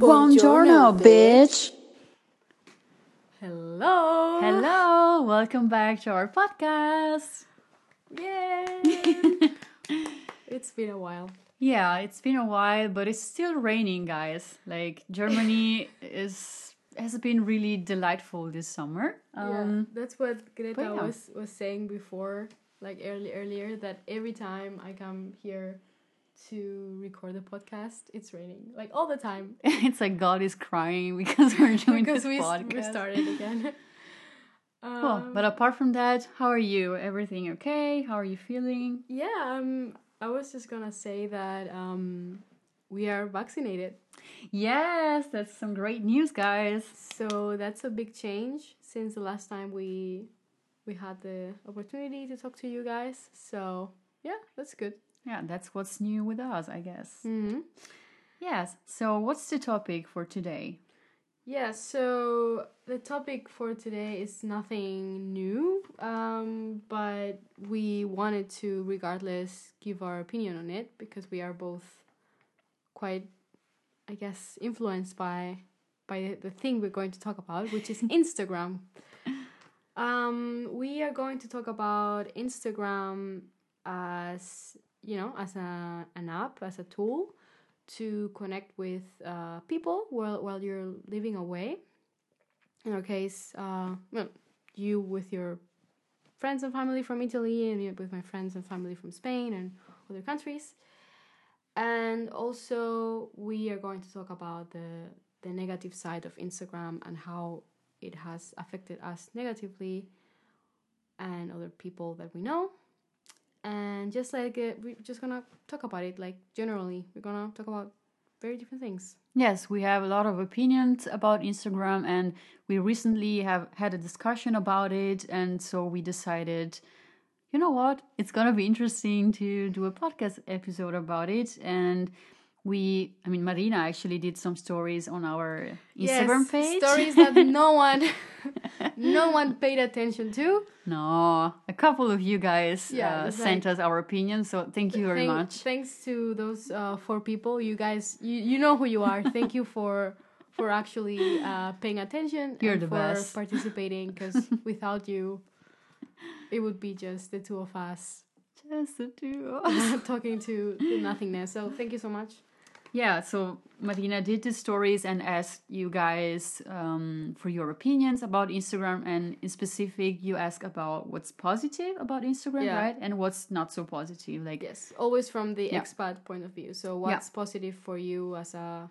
Buongiorno, bitch. Hello. Hello, welcome back to our podcast. Yay. it's been a while. Yeah, it's been a while, but it's still raining, guys. Like Germany is has been really delightful this summer. Um, yeah, that's what Greta yeah. was was saying before, like early earlier, that every time I come here to record the podcast, it's raining like all the time it's like God is crying because we're doing because this we podcast. we started again. um, Well, but apart from that, how are you? Everything okay? How are you feeling? yeah, um, I was just gonna say that um, we are vaccinated. Yes, that's some great news, guys. So that's a big change since the last time we we had the opportunity to talk to you guys. So yeah, that's good. Yeah, that's what's new with us, I guess. Mm-hmm. Yes. So, what's the topic for today? Yeah. So the topic for today is nothing new, um, but we wanted to, regardless, give our opinion on it because we are both quite, I guess, influenced by by the thing we're going to talk about, which is Instagram. Um, we are going to talk about Instagram as you know as a an app as a tool to connect with uh, people while while you're living away. In our case, uh, well, you with your friends and family from Italy, and with my friends and family from Spain and other countries. And also, we are going to talk about the the negative side of Instagram and how it has affected us negatively and other people that we know and just like uh, we're just gonna talk about it like generally we're gonna talk about very different things. Yes, we have a lot of opinions about Instagram, and we recently have had a discussion about it, and so we decided, you know what, it's gonna be interesting to do a podcast episode about it, and we, I mean, Marina actually did some stories on our Instagram Yes, page. stories that no one no one paid attention to No, a couple of you guys Yeah, uh, sent right. us our opinions, so thank you very Thank- much. thanks to those uh, four people you guys you, you know who you are thank you for for actually uh, paying attention You're and the for best. participating because without you it would be just the two of us Just the two talking to, to nothingness so thank you so much Yeah, so Marina did the stories and asked you guys um, for your opinions about Instagram, and in specific, you ask about what's positive about Instagram, Yeah. right? And what's not so positive. Like, Yes, always from the Yeah. expat point of view. So what's positive for you as a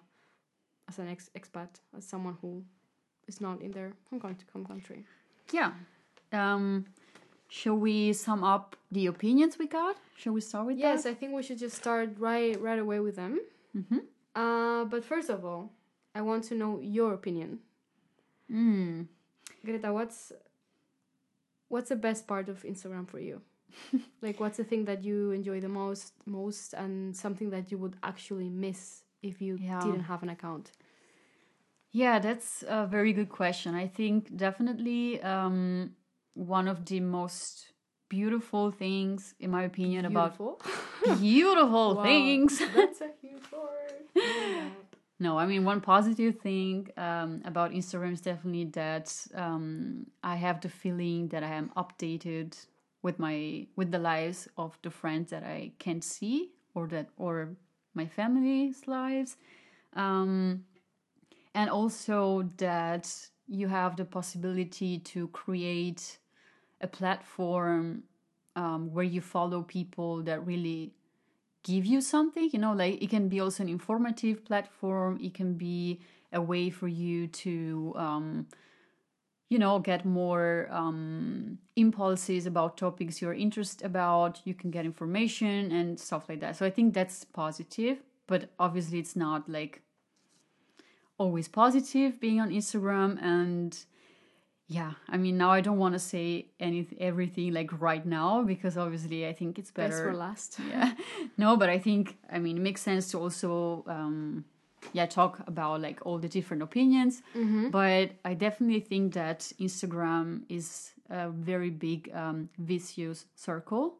as an ex expat, as someone who is not in their home country? Home country. yeah. Um, shall we sum up the opinions we got? Shall we start with Yes, that? I think we should just start right right away with them. Mm-hmm. Uh, but first of all, I want to know your opinion, Mm. Greta. What's what's the best part of Instagram for you? like, what's the thing that you enjoy the most, most, and something that you would actually miss if you Yeah. didn't have an account? Yeah, that's a very good question. I think definitely um, one of the most beautiful things, in my opinion, about Beautiful. beautiful Wow, things. That's a huge word. No, I mean one positive thing um, about Instagram is definitely that um, I have the feeling that I am updated with my with the lives of the friends that I can't see or that or my family's lives, um, and also that you have the possibility to create a platform um, where you follow people that really give you something you know like it can be also an informative platform. It can be a way for you to um you know get more um impulses about topics you're interested about. You can get information and stuff like that. So i think that's positive but obviously it's not like always positive being on instagram. And yeah i mean now i don't want to say anything everything like right now because obviously i think it's better Best for last. yeah no but i think i mean it makes sense to also um yeah talk about like all the different opinions but i definitely think that instagram is a very big um, vicious circle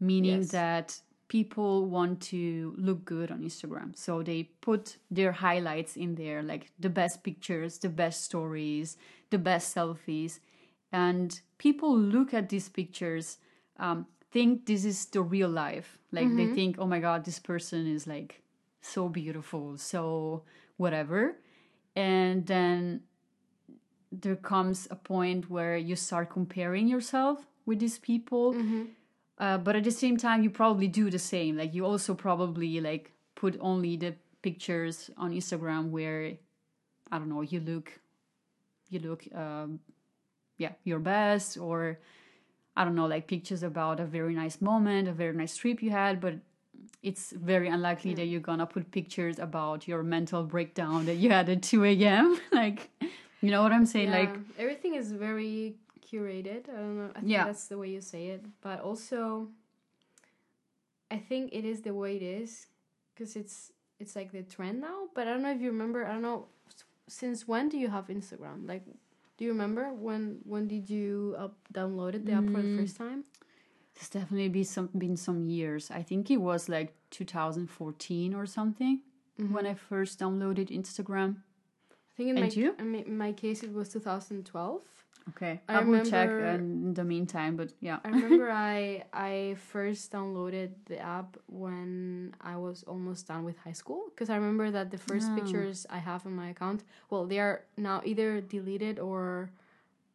meaning Yes. that people want to look good on Instagram. So they put their highlights in there, like the best pictures, the best stories, the best selfies. And people look at these pictures, um, think this is the real life. Like they think, oh my God, this person is like so beautiful, so whatever. And then there comes a point where you start comparing yourself with these people uh, but at the same time you probably do the same. Like you also probably like put only the pictures on instagram where i don't know you look you look um, yeah your best or i don't know like pictures about a very nice moment a very nice trip you had but it's very unlikely that you're gonna put pictures about your mental breakdown that you had at 2 a.m like you know what i'm saying? Like everything is very curated. I don't know. I think Yeah. that's the way you say it. But also, I think it is the way it is because it's it's like the trend now. But I don't know if you remember. I don't know since when do you have Instagram? Like, do you remember when when did you up downloaded the app for the Mm. first time? It's definitely be some been some years. I think it was like 2014 or something when I first downloaded Instagram. I think in And my you? in my case it was 2012. Okay, I I, will check remember- in the meantime. But yeah, I remember I I first downloaded the app when I was almost done with high school because I remember that the first Ah. pictures I have on my account, well, they are now either deleted or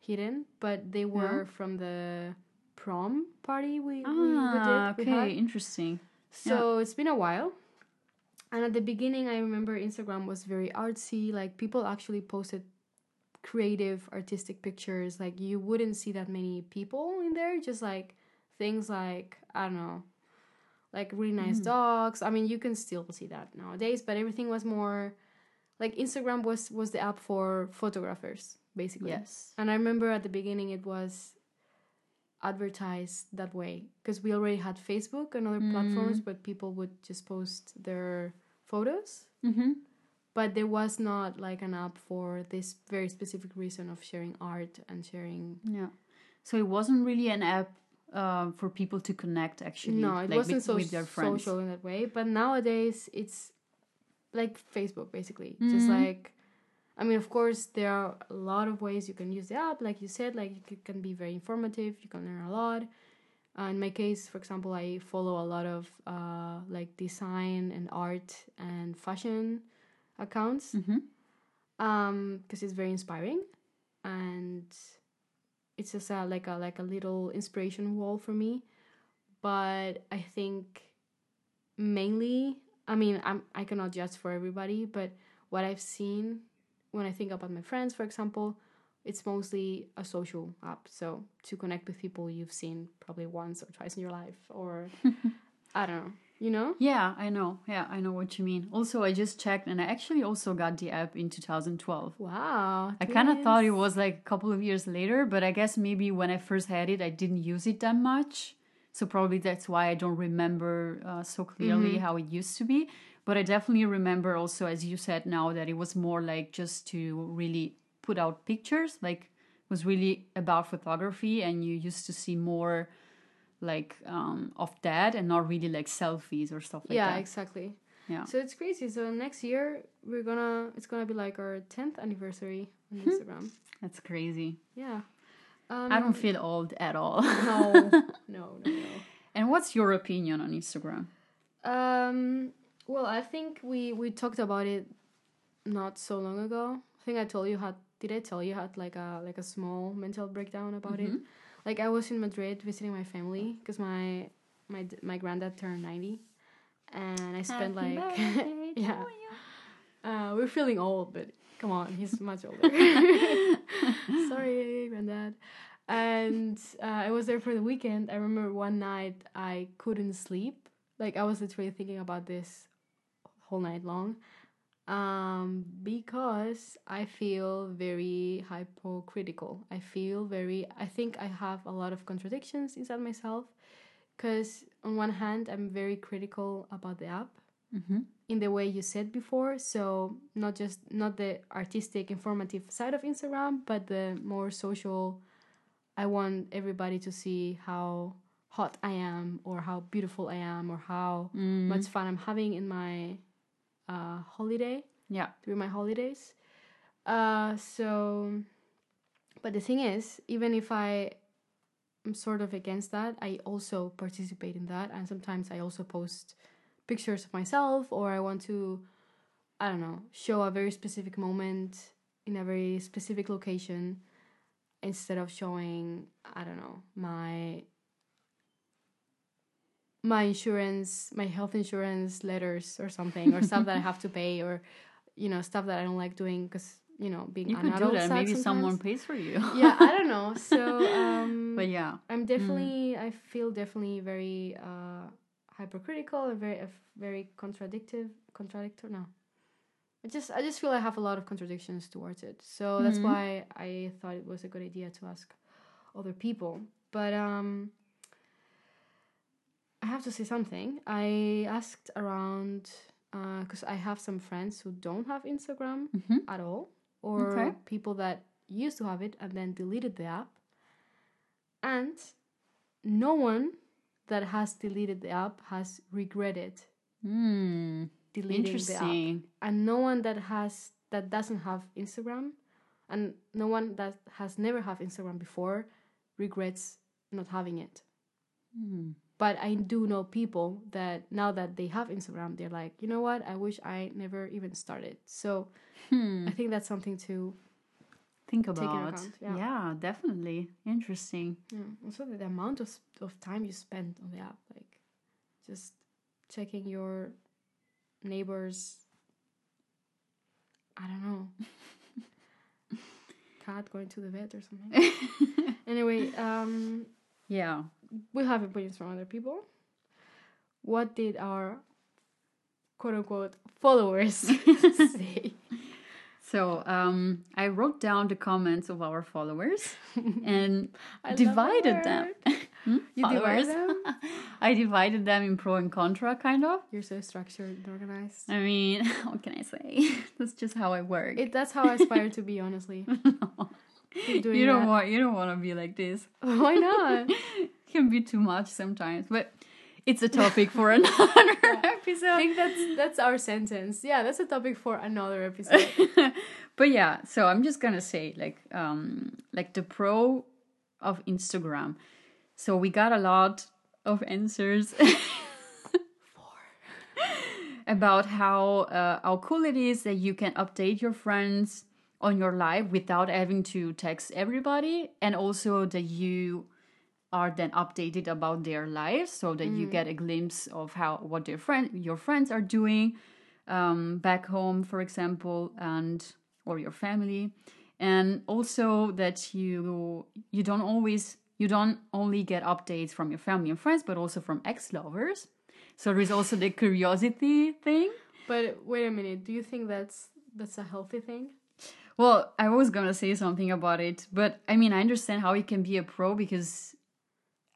hidden, but they were from the prom party we we, we ah, did. we okay, interesting. So it's been a while. And at the beginning, I remember Instagram was very artsy. Like people actually posted creative, artistic pictures. Like you wouldn't see that many people in there. Just like things like, I don't know, like really nice dogs. I mean, you can still see that nowadays, but everything was more like Instagram was was the app for photographers basically. Yes. And I remember at the beginning it was advertised that way because we already had Facebook and other platforms, but people would just post their photos. Mm-hmm. But there was not like an app for this very specific reason of sharing art and sharing. Yeah. So it wasn't really an app uh, for people to connect. Actually, No, it like, wasn't with, so with their friends. social in that way. But nowadays it's like Facebook basically. Just Mhm. like, I mean, of course, there are a lot of ways you can use the app. Like you said, like it can be very informative. You can learn a lot. Uh, in my case, for example, I follow a lot of uh, like design and art and fashion accounts Mm-hmm. um because it's very inspiring. And it's just a, like a like a little inspiration wall for me. But i think mainly i mean i'm i cannot judge for everybody but what i've seen when i think about my friends for example it's mostly a social app. So to connect with people you've seen probably once or twice in your life or i don't know you know Yeah, I know. Yeah, I know what you mean. Also, I just checked, and I actually also got the app in 2012. wow I kind of thought it was like a couple of years later, but I guess maybe when I first had it, I didn't use it that much. So probably that's why I don't remember uh, so clearly how it used to be. But I definitely remember also, as you said now, that it was more like just to really put out pictures. Like it was really about photography, and you used to see more like um, of that, and not really like selfies or stuff like yeah that. Yeah, exactly Yeah. So it's crazy. So next year we're gonna it's gonna be like our tenth anniversary on Hmm. Instagram. That's crazy. Yeah. Um, I don't feel old at all. No, no, no, and what's your opinion on Instagram? Um. Well, I think we we talked about it not so long ago. I think I told you had. Did I tell you had like a like a small mental breakdown about it? Like I was in Madrid visiting my family because my my my granddad turned ninety, and I spent like yeah. Uh, we're feeling old, but come on, he's much older. Sorry, granddad. And uh, I was there for the weekend. I remember one night I couldn't sleep. Like I was literally thinking about this whole night long. Um, because I feel very hypocritical. I feel very. I think I have a lot of contradictions inside myself. Because on one hand, I'm very critical about the app Mm-hmm. in the way you said before so not just not the artistic informative side of instagram but the more social i want everybody to see how hot I am or how beautiful I am or how Mm. much fun I'm having in my uh, holiday Yeah. Through my holidays. Uh, so, but the thing is, even if I am sort of against that, I also participate in that, and sometimes I also post pictures of myself, or I want to, I don't know, show a very specific moment in a very specific location instead of showing, I don't know, my my insurance, my health insurance letters or something, or stuff that I have to pay, or you know, stuff that I don't like doing because you know, being You an could do adult that. sucks Maybe someone pays for you. yeah, I don't know. So, um, but yeah. I'm definitely, I feel definitely very uh, hypercritical and very, uh, very contradictive, contradictory. No, I just, I just feel I have a lot of contradictions towards it. So that's Mhm. why I thought it was a good idea to ask other people. But um, I have to say something. I asked around because I have some friends who don't have Instagram hmm at all, or Okay. people that used to have it and then deleted the app. And no one that has deleted the app has regretted Mm. deleting the app. And no one that has that doesn't have Instagram and no one that has never have Instagram before regrets not having it. Mm. But I do know people that now that they have Instagram, they're like, you know what? I wish I never even started. So Hmm. I think that's something to Think about. account, yeah. yeah, definitely. Interesting. Yeah. Also, the, the amount of, of time you spend on the app, like just checking your neighbors. I don't know. Cat going to the vet or something. anyway, um, yeah. We have opinions from other people. What did our quote unquote followers say? So um, I wrote down the comments of our followers and I divided them. Hmm? You Followers. divided them? I divided them in pro and contra, kind of. You're so structured and organized. I mean, what can I say? That's just how I work. It, that's how I aspire to be, honestly. Doing you don't that. want you don't want to be like this. Why not? Can be too much sometimes, but it's a topic for another episode. I think that's that's our sentence. Yeah, that's a topic for another episode. but yeah, so I'm just gonna say like um like the pro of Instagram. So we got a lot of answers about how uh, how cool it is that you can update your friends on your life without having to text everybody, and also that you are then updated about their lives so that you get a glimpse of how what their friend your friends are doing um, back home for example and or your family and also that you you don't always you don't only get updates from your family and friends but also from ex-lovers so there is also the curiosity thing but wait a minute. Do you think that's that's a healthy thing? Well, I was gonna say something about it, but I mean, I understand how it can be a pro because,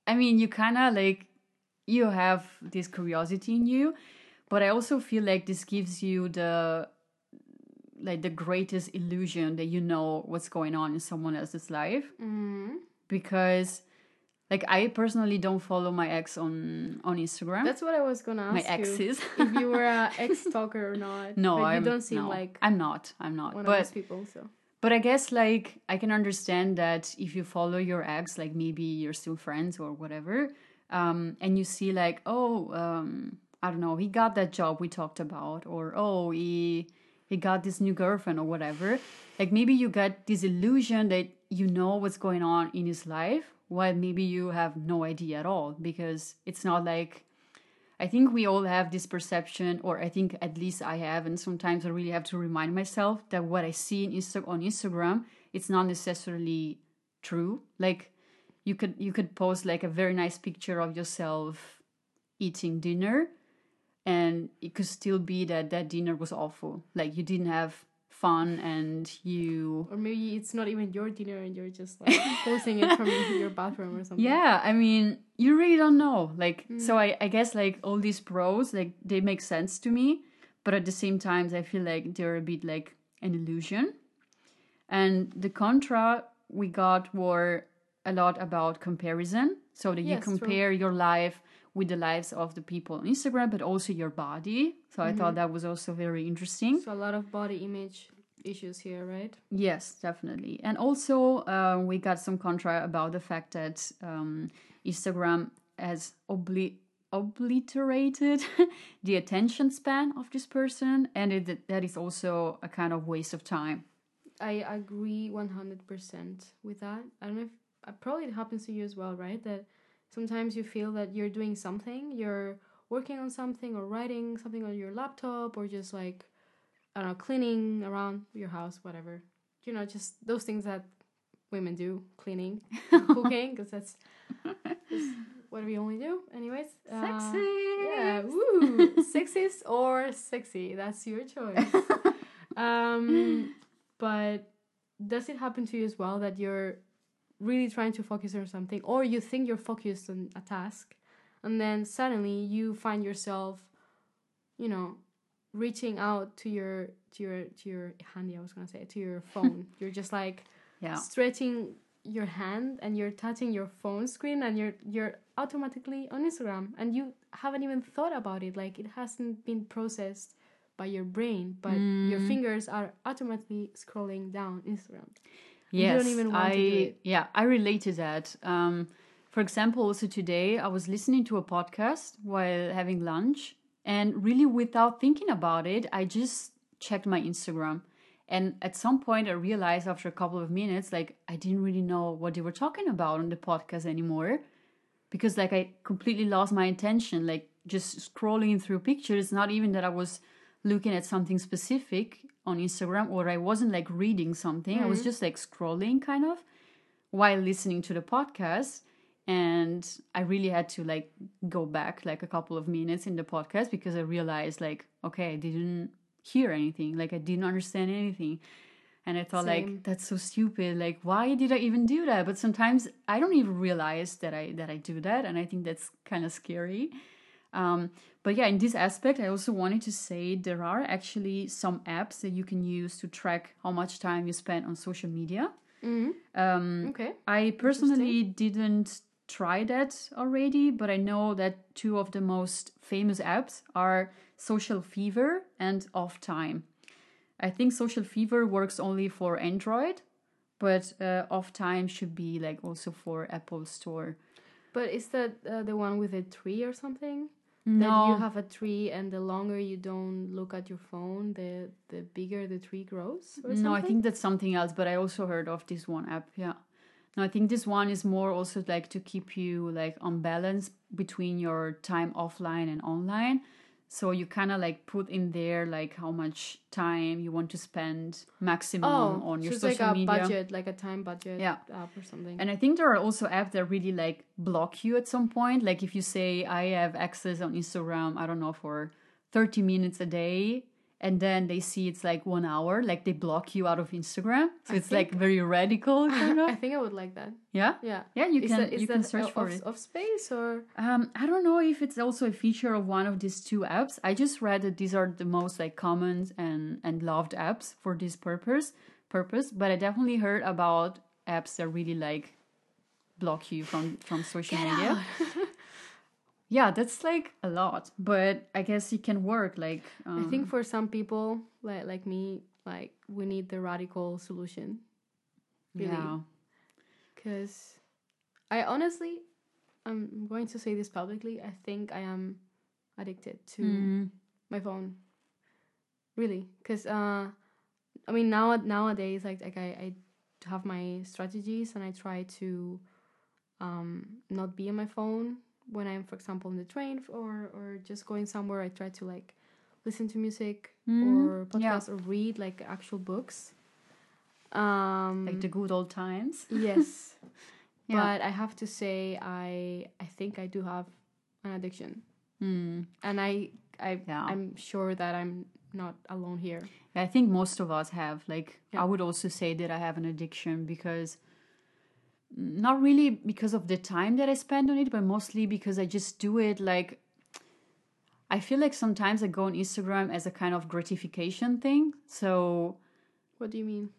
I mean, you kind of like you have this curiosity in you, but I also feel like this gives you the like the greatest illusion that you know what's going on in someone else's life Mm. because, like, I personally don't follow my ex on on Instagram. That's what I was gonna ask my exes. if you were a ex stalker or not. no, but I'm you don't seem no, like I'm not. I'm not. one but of those people. So But I guess like I can understand that if you follow your ex, like maybe you're still friends or whatever, um, and you see like, oh, um, I don't know, he got that job we talked about, or oh, he he got this new girlfriend or whatever. Like maybe you get this illusion that you know what's going on in his life, while maybe you have no idea at all because it's not like I think we all have this perception, or I think at least I have, and sometimes I really have to remind myself that what I see in Insta- on Instagram, it's not necessarily true. Like you could you could post like a very nice picture of yourself eating dinner, and it could still be that that dinner was awful. Like you didn't have fun, and you or maybe it's not even your dinner and you're just like posting it from your bathroom or something. Yeah, I mean, you really don't know. Like, hmm. so I, I guess like all these pros, like they make sense to me, but at the same time, I feel like they're a bit like an illusion. And the contra we got were a lot about comparison, so that you Yes, true. compare your life with the lives of the people on Instagram, but also your body. So I Mm-hmm. thought that was also very interesting. So a lot of body image issues here, right? Yes, definitely. And also, uh, we got some contra about the fact that um, Instagram has obli- obliterated the attention span of this person, and it, that is also a kind of waste of time. I agree 100% with that. I don't know if uh, probably it happens to you as well, right? That sometimes you feel that you're doing something, you're working on something or writing something on your laptop or just like, I don't know, cleaning around your house, whatever. You know, just those things that women do cleaning, cooking, because that's, that's what we only do, anyways. Uh, Sexy. yeah, woo! Sexist or sexy, that's your choice. um, but does it happen to you as well that you're really trying to focus on something, or you think you're focused on a task, and then suddenly you find yourself, you know, reaching out to your to your to your handy, I was gonna say, to your phone. you're just like Yeah. stretching your hand and you're touching your phone screen and you're you're automatically on Instagram and you haven't even thought about it like it hasn't been processed by your brain but your Mm. fingers are automatically scrolling down Instagram. You don't even want I to do it. yeah, I relate to that. Um, for example, also today I was listening to a podcast while having lunch, and really without thinking about it, I just checked my Instagram. And at some point, I realized after a couple of minutes, like I didn't really know what they were talking about on the podcast anymore, because like I completely lost my attention, like just scrolling through pictures. Not even that I was looking at something specific on Instagram or I wasn't like reading something. I was mm. just like scrolling kind of while listening to the podcast. And I really had to like go back like a couple of minutes in the podcast because I realized like, okay, I didn't hear anything. Like I didn't understand anything. And I thought Same. like that's so stupid. Like why did I even do that? But sometimes I don't even realize that I that I do that and I think that's kind of scary. Um, but yeah, in this aspect, I also wanted to say there are actually some apps that you can use to track how much time you spend on social media. Um, Okay. I personally didn't try that already, but I know that two of the most famous apps are Social Fever and Off Time. I think Social Fever works only for Android, but uh, Off Time should be like also for Apple Store. But is that uh, the one with a tree or something? No, That you have a tree and the longer you don't look at your phone, the the bigger the tree grows or No, I think that's something else, but I also heard of this one app. Yeah. No, I think this one is more also like to keep you like on balance between your time offline and online. So you kind of like put in there like how much time you want to spend maximum Oh, on your so social like a media. budget, like a time budget Yeah. app or something. And I think there are also apps that really like block you at some point. Like if you say I have access on Instagram, I don't know, for 30 minutes a day, and then they see it's like one hour, like they block you out of Instagram. So I it's like very radical, kind I think I would like that. Yeah. Yeah. Yeah, you is can that, you can search off, for it. Of space or Um, I don't know if it's also a feature of one of these two apps. I just read that these are the most like common and and loved apps for this purpose purpose. But I definitely heard about apps that really like block you from from social media. yeah, that's like a lot, but I guess it can work. Like um, I think for some people like like me, like we need the radical solution. really. yeah, Because I honestly, I'm going to say this publicly. I think I am addicted to Mm, my phone. Really, because uh, I mean now nowadays like like I, I have my strategies and I try to um not be on my phone when I'm for example on the train or or just going somewhere. I try to like listen to music Mm, or yeah. or read like actual books. Um, like the good old times. yes, Yeah. but I have to say I I think I do have an addiction, Mm. and I I Yeah. I'm sure that I'm not alone here. I think most of us have. Like. I would also say that I have an addiction because not really because of the time that I spend on it, but mostly because I just do it like. I feel like sometimes I go on Instagram as a kind of gratification thing. So, What do you mean?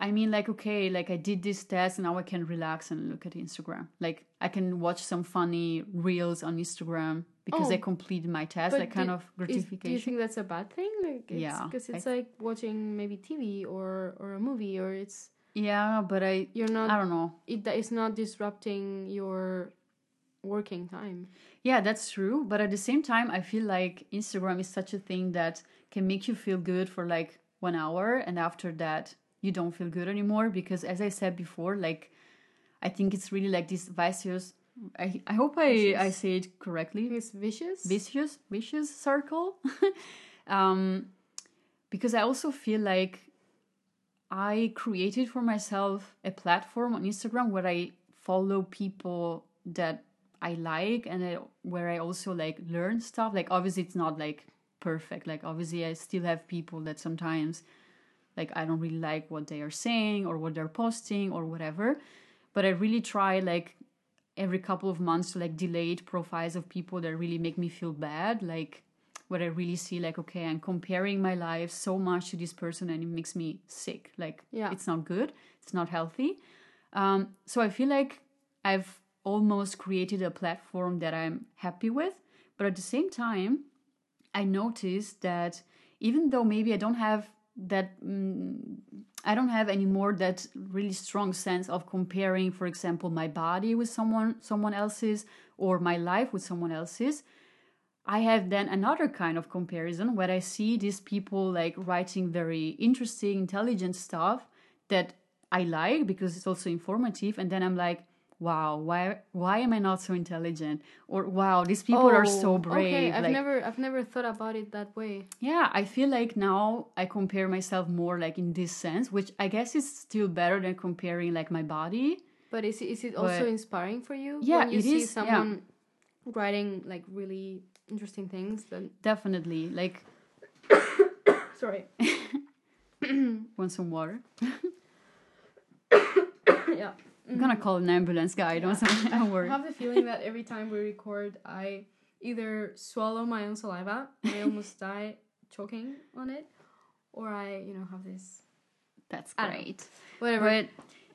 I mean, like, okay, like I did this test, and now I can relax and look at Instagram. Like, I can watch some funny reels on Instagram because I Oh. completed my test, like kind do- of Is, do you think that's a bad thing? Like, it's, Yeah, because I it's like watching maybe TV or or a movie, or it's yeah, but I, you're not. I don't know. it is not disrupting your working time. Yeah, that's true. But at the same time, I feel like Instagram is such a thing that can make you feel good for like one hour, and after that, you don't feel good anymore. Because as I said before, like, I think it's really like this vicious. I, I hope I, I Vicious. say it correctly. It's vicious. vicious vicious circle um because i also feel like i created for myself a platform on instagram where i follow people that i like and I, where i also like learn stuff. Like obviously it's not like perfect. Like obviously i still have people that sometimes like i don't really like what they are saying or what they're posting or whatever. But i really try like every couple of months to like delete profiles of people that really make me feel bad. Like where i really see like okay i'm comparing my life so much to this person and it makes me sick like Yeah. it's not good it's not healthy um, so i feel like i've almost created a platform that i'm happy with but at the same time i noticed that even though maybe i don't have that mm, I don't have anymore that really strong sense of comparing, for example, my body with someone someone else's or my life with someone else's. I have then another kind of comparison where I see these people like writing very interesting, intelligent stuff that I like because it's also informative, and then I'm like, wow, why why am I not so intelligent? Or wow, these people are so Oh, brave. Okay, I've like, never I've never thought about it that way. yeah, I feel like now I compare myself more like in this sense, which I guess is still better than comparing like my body. But is it, is it also But- inspiring for you? Yeah, when you it see is, yeah. Writing like really interesting things. Then Definitely. Like sorry. want some water? yeah. I'm gonna mm-hmm. call an ambulance guy, don't don't I worry. have the feeling that every time we record, I either swallow my own saliva I almost die choking on it, or I, you know, have this That's I great. whatever. But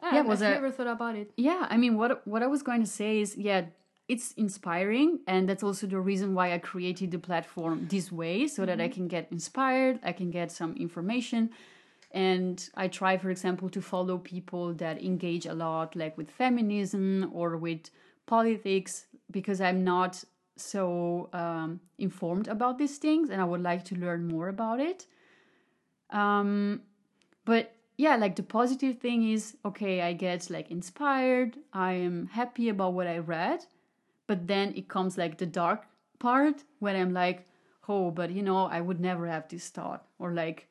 I, yeah, was a- never thought about it. yeah, I mean what what I was going to say is yeah, it's inspiring and that's also the reason why I created the platform this way so that I can get inspired, I can get some information and I try for example to follow people that engage a lot like with feminism or with politics because I'm not so um, informed about these things and I would like to learn more about it. Um, but yeah, like the positive thing is okay, I get like inspired, I am happy about what I read, but then it comes like the dark part when I'm like, oh, but you know, I would never have this thought, or like,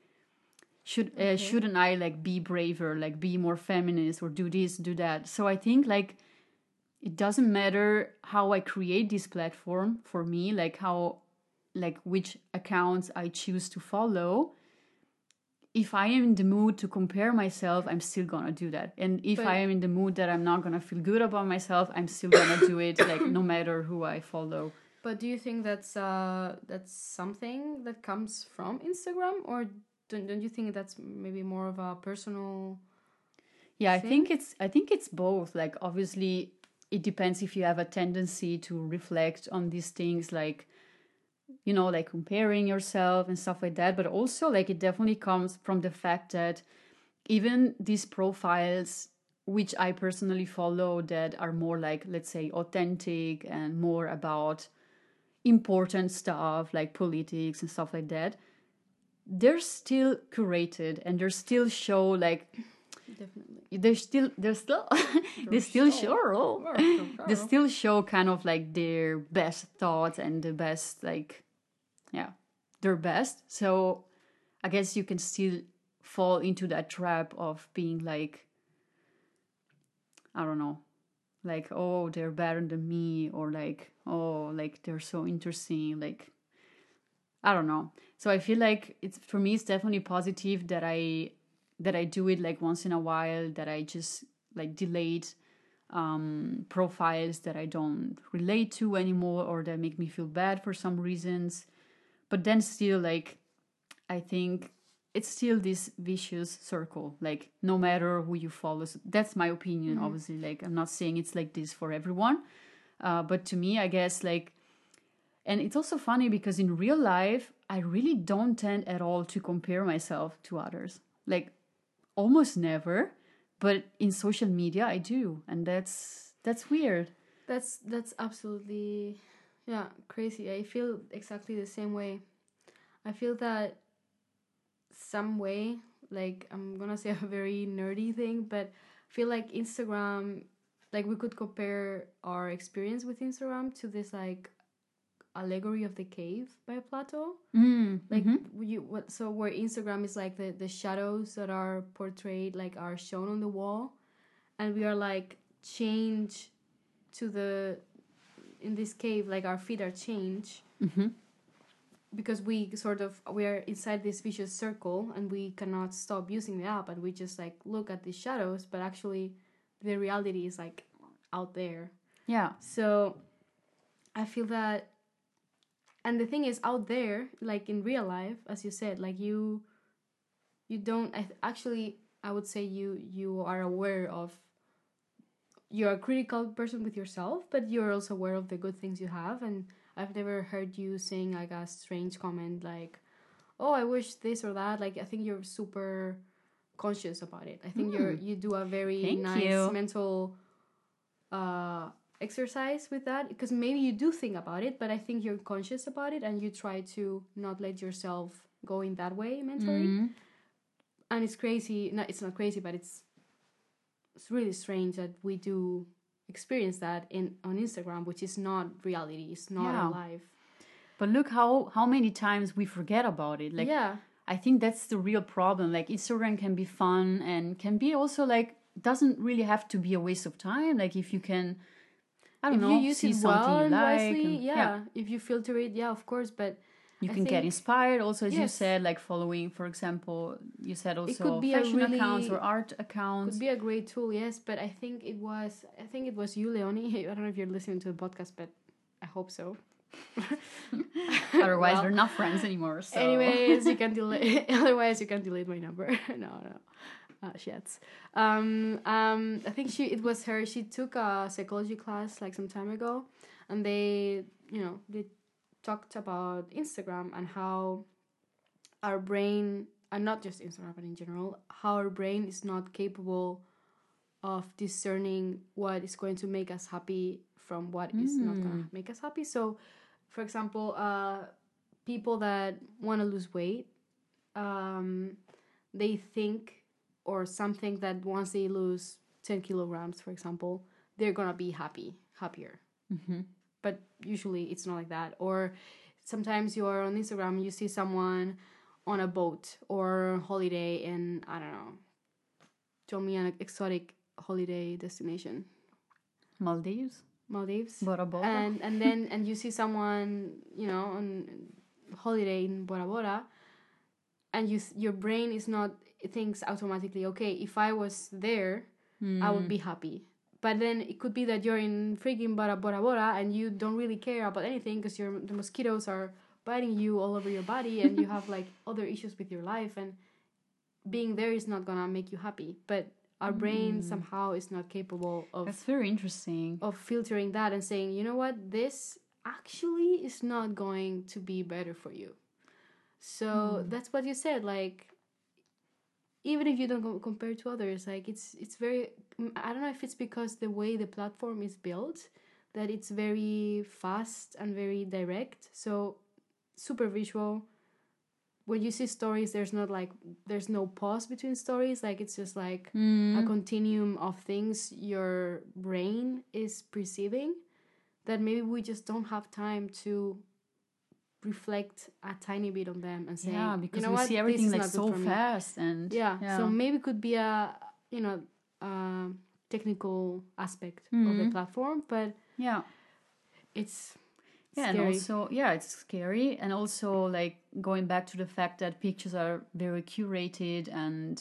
should uh, shouldn't I like be braver, like be more feminist, or do this, do that? So I think like it doesn't matter how I create this platform for me, like how like which accounts I choose to follow if I am in the mood to compare myself, I'm still gonna do that. And if But- I am in the mood that I'm not gonna feel good about myself, I'm still gonna do it, like no matter who I follow. But do you think that's uh that's something that comes from Instagram, or don't don't you think that's maybe more of a personal? Yeah, I think it's I think it's both. Like obviously it depends if you have a tendency to reflect on these things like you know, like comparing yourself and stuff like that, but also like it definitely comes from the fact that even these profiles which I personally follow that are more like let's say authentic and more about important stuff like politics and stuff like that they're still curated and they're still show like Definitely. They're still they're still they still show. they still show kind of like their best thoughts and the best like yeah their best. So i guess you can still fall into that trap of being like i don't know like oh they're better than me or like oh like they're so interesting like i don't know. So i feel like it's for me it's definitely positive that i that i do it like once in a while that i just like delete um, profiles that I don't relate to anymore or that make me feel bad for some reasons. But then still, like, I think it's still this vicious circle. Like no matter who you follow, so that's my opinion. Obviously, like I'm not saying it's like this for everyone, uh, but to me, I guess like, and it's also funny because in real life, I really don't tend at all to compare myself to others. Like almost never, but in social media, I do, and that's that's weird. That's that's absolutely yeah, crazy. I feel exactly the same way. I feel that some way, like I'm gonna say a very nerdy thing, but I feel like Instagram like we could compare our experience with Instagram to this like allegory of the cave by Plato. Mm, Like you what so where Instagram is like the, the shadows that are portrayed like are shown on the wall. And we are like chained to the in this cave like our feet are chained hmm because we sort of we are inside this vicious circle and we cannot stop using the app and we just like look at the shadows but actually the reality is like out there. Yeah, so I feel that and the thing is out there like in real life as you said like you you don't I actually I would say you you are aware of you're a critical person with yourself but you're also aware of the good things you have. And I've never heard you saying like a strange comment like oh I wish this or that. Like I think you're super conscious about it. I think you're you do a very Thank nice you. mental uh exercise with that because maybe you do think about it but i think you're conscious about it and you try to not let yourself go in that way mentally Mhm. and it's crazy no it's not crazy but it's it's really strange that we do experience that in on instagram which is not reality it's not Yeah. life But look how how many times we forget about it. Like yeah I think that's the real problem. Like Instagram can be fun and can be also like doesn't really have to be a waste of time. Like if you can, I don't if know, you use see it well and like, wisely and- yeah. if you filter it yeah of course but you I can get inspired. Also, as you said, like following, for example, you said also it could be fashion accounts or art accounts. could be a great tool yes but i think it was i think it was you leonie i don't know if you're listening to the podcast but i hope so Otherwise, Well, we're not friends anymore. So. anyways you can delete otherwise you can delete my number no no uh, shits um um i think she it was her. She took a psychology class like some time ago and they you know they talked about instagram and how our brain and not just instagram but in general how our brain is not capable of discerning what is going to make us happy from what is not going to make us happy. So for example uh people that want to lose weight um, they think or something that once they lose 10 kilograms for example they're gonna be happy happier. Mhm. but usually it's not like that. Or sometimes you are on instagram and you see someone on a boat or holiday in i don't know tell me an exotic holiday destination. Maldives, maldives. Bora Bora. and and then and you see someone you know on holiday in Bora Bora and you your brain is not thinks automatically okay if I was there I would be hmm. happy but then it could be that you're in freaking Bora Bora Bora and you don't really care about anything because your the mosquitoes are biting you all over your body and you have like other issues with your life and being there is not gonna make you happy but our brain hmm. somehow is not capable of That's very interesting. of filtering that and saying, you know what, this actually is not going to be better for you. So hmm. that's what you said. Like, even if you don't co- compare to others, like it's it's very. mm, I don't know if it's because the way the platform is built that it's very fast and very direct. So super visual. When you see stories, there's not like there's no pause between stories. Like it's just like a continuum of things your brain is perceiving that maybe we just don't have time to reflect a tiny bit on them and say yeah, because you know we what? see everything like so fast and yeah. so maybe it could be a you know um technical aspect of Mm-hmm. the platform but yeah. it's Yeah, and also yeah, it's scary, and also like going back to the fact that pictures are very curated and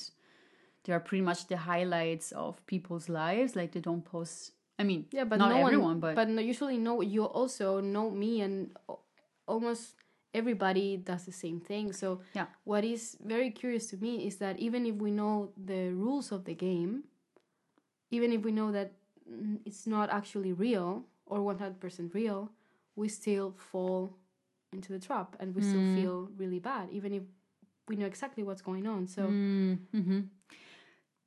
they are pretty much the highlights of people's lives. Like they don't post. I mean, yeah but not no everyone, one but, but no, usually know you also know me and almost everybody does the same thing. So Yeah. what is very curious to me is that even if we know the rules of the game, even if we know that mm, it's not actually real or 100% real, we still fall into the trap and we still feel really bad, even if we know exactly what's going on. So Mm-hmm.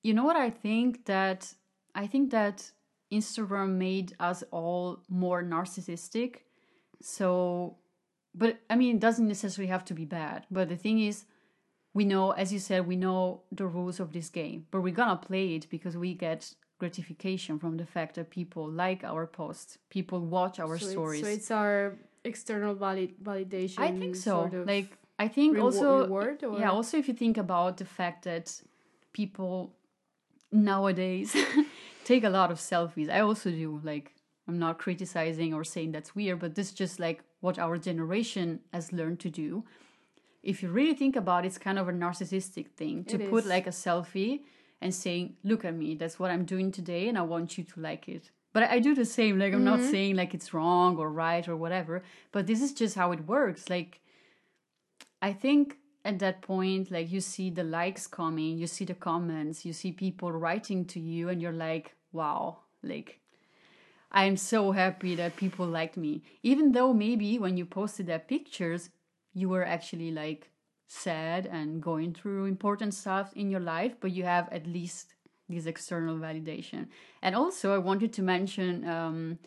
You know what I think that I think that Instagram made us all more narcissistic. So, but I mean, it doesn't necessarily have to be bad. But the thing is, we know, as you said, we know the rules of this game, but we're gonna play it because we get gratification from the fact that people like our posts, people watch our so stories. It's, so it's our external valid validation. I think so. Sort of like I think also reward or yeah. Also, if you think about the fact that people nowadays take a lot of selfies, I also do. Like I'm not criticizing or saying that's weird, but this is just like what our generation has learned to do. If you really think about it, it's kind of a narcissistic thing to It put is. like a selfie and saying, "Look at me. That's what I'm doing today, and I want you to like it." But I do the same. Like I'm not Mm-hmm. saying like it's wrong or right or whatever. But this is just how it works. Like I think at that point, like you see the likes coming, you see the comments, you see people writing to you, and you're like, wow, like I'm so happy that people liked me. Even though maybe when you posted that pictures, you were actually like sad and going through important stuff in your life, but you have at least this external validation. And also, I wanted to mention um,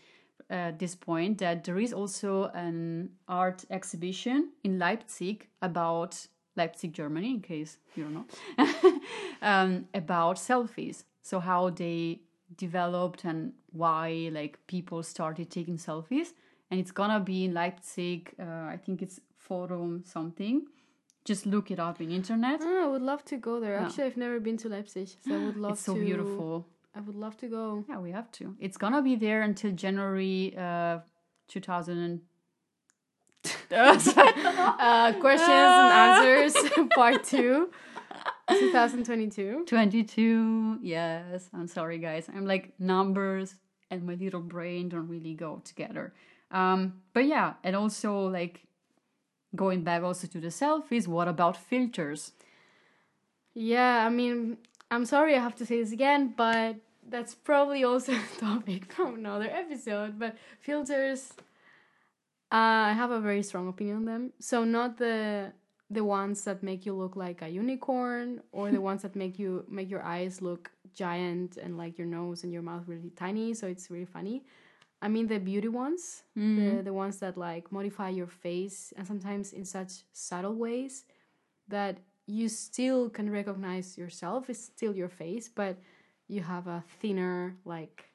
at this point that there is also an art exhibition in Leipzig about Leipzig, Germany, in case you don't know, um, about selfies. So how they developed and why like people started taking selfies. And it's gonna be in Leipzig. Uh, I think it's Forum something. Just look it up in internet. Ah, I would love to go there. Actually, I've never been to Leipzig, so I would love It's so to. beautiful. I would love to go. Yeah, we have to. It's gonna be there until January uh, 2000. And... Uh, questions and answers, part two, 2022. 22 yes i'm sorry guys i'm like numbers and my little brain don't really go together um but yeah and also like going back also to the selfies what about filters Yeah, I mean, I'm sorry I have to say this again, but that's probably also a topic from another episode. But filters, uh, I have a very strong opinion on them. So not the the ones that make you look like a unicorn, or the ones that make you make your eyes look giant and like your nose and your mouth really tiny, so it's really funny. I mean the beauty ones, the mm-hmm. the ones that like modify your face and sometimes in such subtle ways that you still can recognize yourself. It's still your face, but you have a thinner like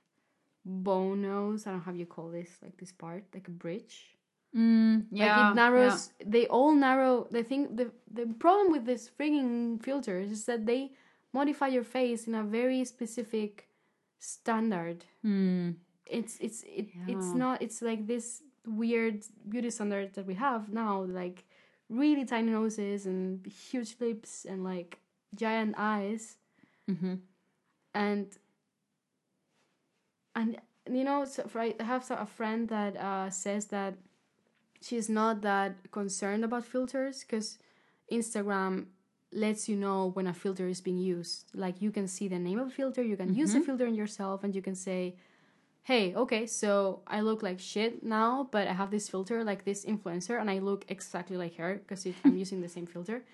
bone nose. I don't know how you call this, like this part, like a bridge. Mm, like it narrows. They all narrow. The thing, the the problem with this freaking filters is that they modify your face in a very specific standard. Mm, It's it's it, it's not. It's like this weird beauty standard that we have now, like really tiny noses and huge lips and like giant eyes mhm. and and you know so for, i have a friend that uh, says that she's not that concerned about filters because instagram lets you know when a filter is being used. Like you can see the name of a filter you can use the filter in yourself and you can say hey okay so i look like shit now but i have this filter like this influencer and i look exactly like her because i'm using the same filter.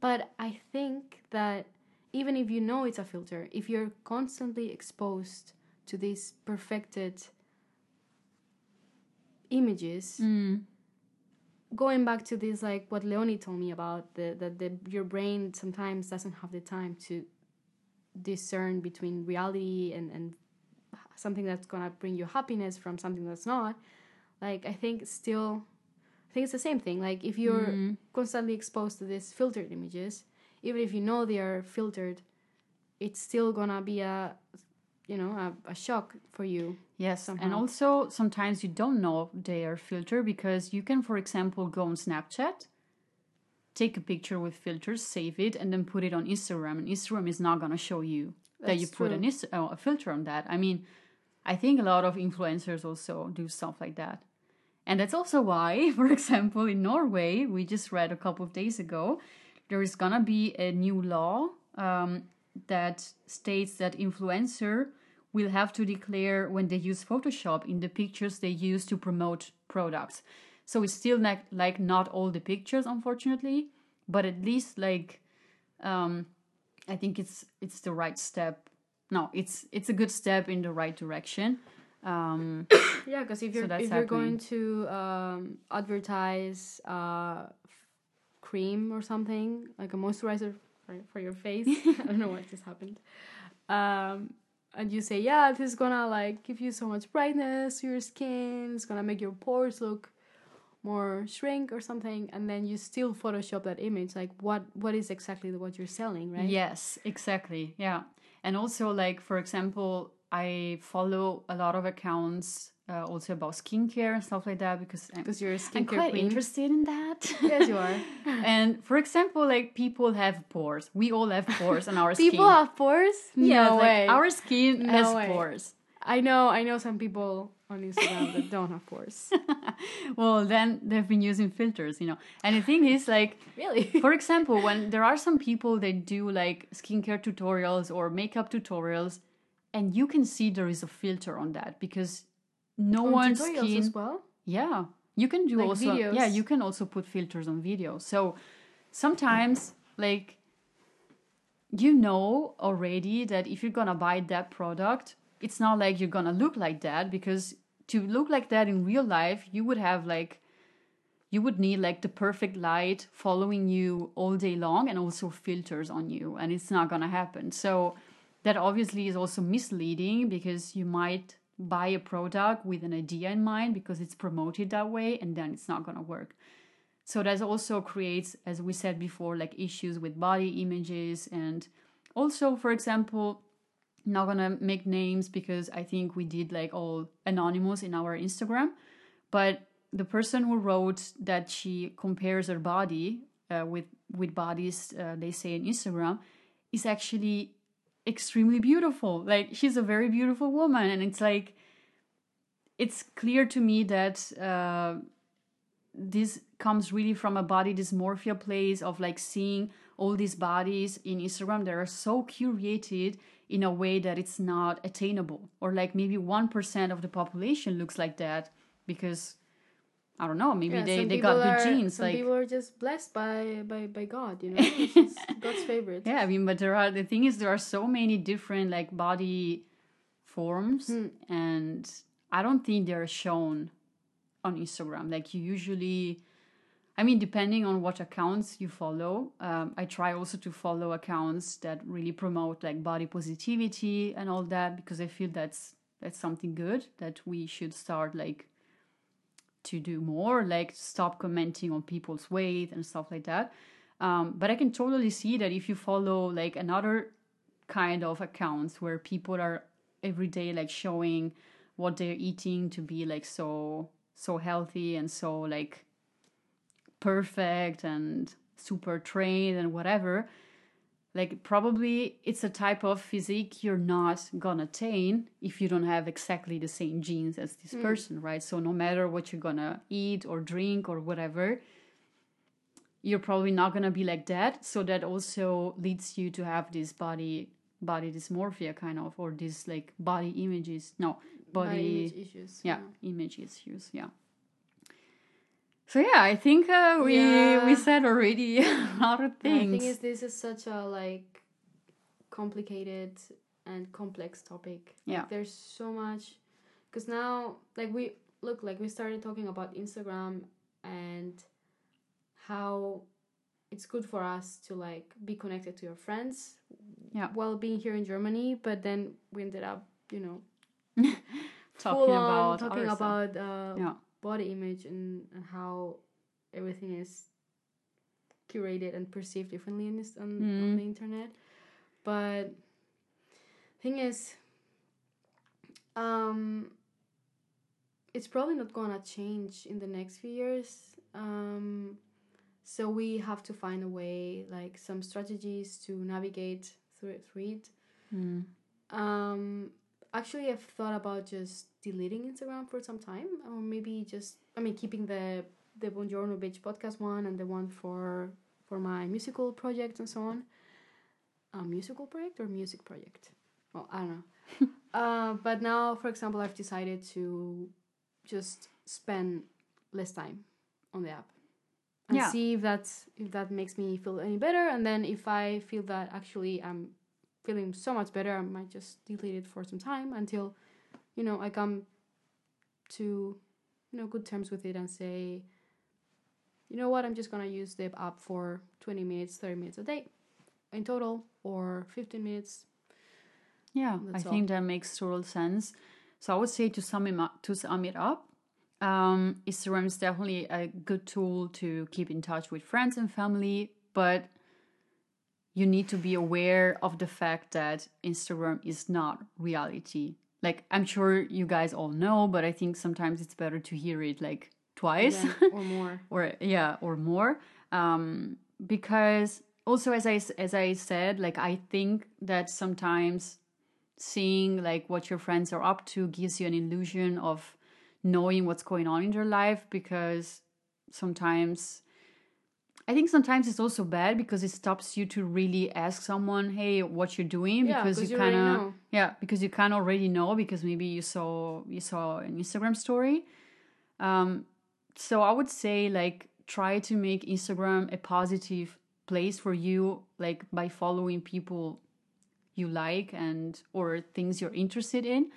But i think that even if you know it's a filter if you're constantly exposed to these perfected images Mm, going back to this like what leonie told me about the that the your brain sometimes doesn't have the time to discern between reality and and something that's gonna bring you happiness from something that's not like i think still i think it's the same thing. Like if you're mm-hmm. constantly exposed to these filtered images even if you know they are filtered it's still gonna be a you know a, a shock for you. Yes, and also sometimes you don't know they are filter because you can, for example, go on Snapchat, take a picture with filters, save it, and then put it on Instagram, and Instagram is not gonna show you that you That's put an is- uh, a filter on that. I mean, I think a lot of influencers also do stuff like that, And that's also why, for example, in Norway, we just read a couple of days ago, there is gonna be a new law um, that states that influencer will have to declare when they use Photoshop in the pictures they use to promote products. So it's still like like not all the pictures, unfortunately, but at least like um, I think it's it's the right step. No, it's it's a good step in the right direction. Um, Yeah, because if you're that's if you're going to um, advertise uh, cream or something like a moisturizer for, for your face, I don't know what just happened. Um, and you say, yeah, this is gonna like give you so much brightness to your skin. It's gonna make your pores look more shrink or something, and then you still Photoshop that image. Like, what what is exactly what you're selling, right? Yes, exactly. Yeah. And also, like, for example, I follow a lot of accounts uh, also about skincare and stuff like that because Because you're a I'm quite queen. interested in that. Yes, you are. and for example, like, people have pores. We all have pores on our People skin. People have pores? yeah, no like, way. our skin No has way. pores. I know, I know some people on Instagram that don't have pores. well, then they've been using filters, you know. And the thing is, like, Really? for example, when there are some people that do like skincare tutorials or makeup tutorials, and you can see there is a filter on that because no On one's tutorials skin. as well. Yeah, you can do Like also. videos? Yeah, you can also put filters on video. So sometimes, like, you know already that if you're gonna buy that product, it's not like you're gonna look like that because to look like that in real life, you would have like you would need like the perfect light following you all day long and also filters on you and it's not going to happen so that obviously is also misleading because you might buy a product with an idea in mind because it's promoted that way and then it's not going to work. So that also creates as we said before like issues with body images and also for example not gonna make names because i think we did like all anonymous in our instagram but the person who wrote that she compares her body uh, with with bodies uh, they say in Instagram is actually extremely beautiful. Like she's a very beautiful woman, and it's like it's clear to me that uh, this comes really from a body dysmorphia place of like seeing all these bodies in Instagram that are so curated in a way that it's not attainable, or like maybe one percent of the population looks like that because I don't know. Maybe Yeah, they, they got good are- genes. Some like people are just blessed by by by God, you know. God's favorite. yeah, I mean, but there are the thing is there are so many different like body forms, Hmm. and I don't think they're shown on Instagram. Like you usually, I mean, depending on what accounts you follow, um, I try also to follow accounts that really promote like body positivity and all that because I feel that's that's something good that we should start like to do more, like stop commenting on people's weight and stuff like that. Um, but I can totally see that if you follow like another kind of accounts where people are every day like showing what they're eating to be like so so healthy and so like perfect and super trained and whatever like probably it's a type of physique you're not gonna attain if you don't have exactly the same genes as this mm. person right? So no matter what you're gonna eat or drink or whatever you're probably not gonna be like that. So that also leads you to have this body body dysmorphia kind of or this like body images. No Body body, image issues. yeah, image issues yeah so yeah i think uh, we Yeah. we said already a lot of the things thing is, this is such a like complicated and complex topic. Yeah. Like, there's so much because now, like we look, like we started talking about Instagram and how it's good for us to like be connected to your friends. Yeah. While being here in Germany, but then we ended up, you know, talking about talking about uh, yeah body image and, and how everything is curated and perceived differently in this on, on Mm. the internet but thing is um it's probably not gonna change in the next few years um so we have to find a way like some strategies to navigate through it, through it Mm. um actually I've thought about just deleting Instagram for some time, or maybe just I mean keeping the the Buongiorno Beach podcast one and the one for for my musical project and so on. A musical project or music project? Well, I don't know. uh, but now, for example, I've decided to just spend less time on the app and Yeah. see if that's if that makes me feel any better. And then if I feel that actually I'm feeling so much better, I might just delete it for some time until you know I come to you know good terms with it and say you know what? I'm just gonna use the app for 20 minutes 30 minutes a day in total or 15 minutes. Yeah, That's I think that makes total sense. So I would say to sum it up, to sum it up, um, Instagram is definitely a good tool to keep in touch with friends and family, but you need to be aware of the fact that Instagram is not reality. Like I'm sure you guys all know, but I think sometimes it's better to hear it like twice. Again, or more. Or yeah or more. Um because also as i as i said like i think that sometimes seeing like what your friends are up to gives you an illusion of knowing what's going on in their life because sometimes i think sometimes it's also bad because it stops you to really ask someone hey what you're doing? Yeah, because 'cause you you kind of yeah because you kind of already know because maybe you saw you saw an instagram story. Um so i would say like try to make instagram a positive place for you like by following people you like and or things you're interested in.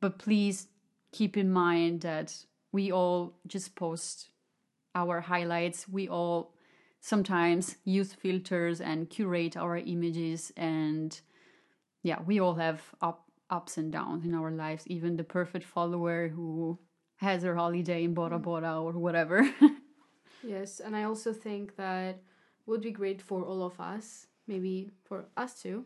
But please keep in mind that we all just post our highlights. We all sometimes use filters and curate our images and yeah we all have up ups and downs in our lives. Even the perfect follower who has her holiday in Bora mm. Bora or whatever. Yes and i also think that would be great for all of us maybe for us too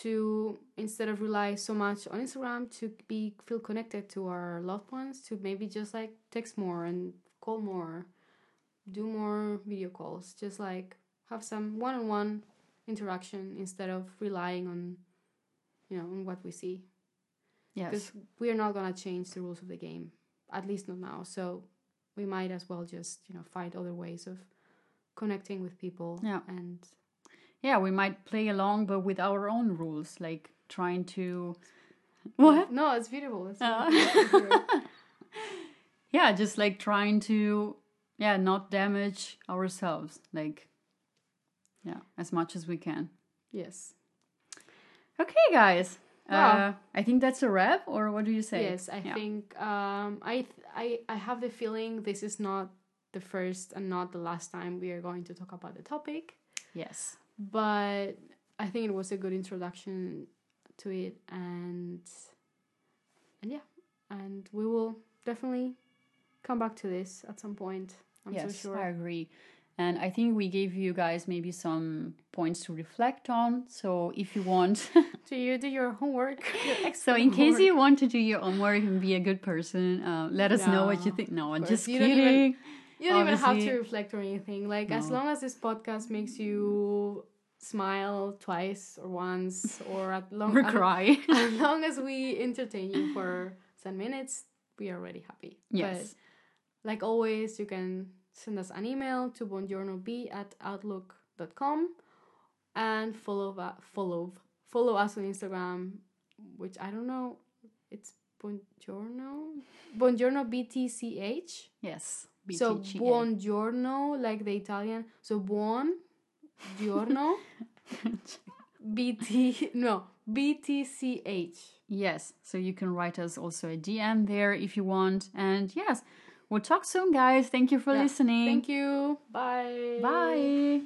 to instead of rely so much on instagram to be feel connected to our loved ones to maybe just like text more and call more do more video calls just like have some one-on-one interaction instead of relying on you know on what we see yes because we are not going to change the rules of the game at least not now so we might as well just you know find other ways of connecting with people Yeah. and yeah we might play along but with our own rules like trying to what no it's beautiful it's Uh. beautiful. yeah just like trying to yeah not damage ourselves like yeah as much as we can yes okay guys Wow. uh i think that's a wrap or what do you say yes i Yeah. think um I, th- I i have the feeling this is not the first and not the last time we are going to talk about the topic yes but I think it was a good introduction to it, and and yeah, and we will definitely come back to this at some point. I'm yes so sure. i agree and i think we gave you guys maybe some points to reflect on so if you want Do you do your homework? Your so in case homework. you want to do your homework and be a good person uh, let us know what you think no i'm just You don't kidding even- you don't even have to reflect or anything. Like as long as this podcast makes you smile twice or once, or at long or cry as long as we entertain you for some minutes, we are already happy. yes But like always, you can send us an email to buongiornob at outlook.com and follow follow follow us on Instagram, which I don't know. It's buongiorno buongiorno btch. yes So BTGA. buongiorno, like the Italian. So buon giorno bt no btch. Yes, so you can write us also a DM there if you want. And yes, We'll talk soon, guys. Thank you for yeah. listening. Thank you. Bye. Bye.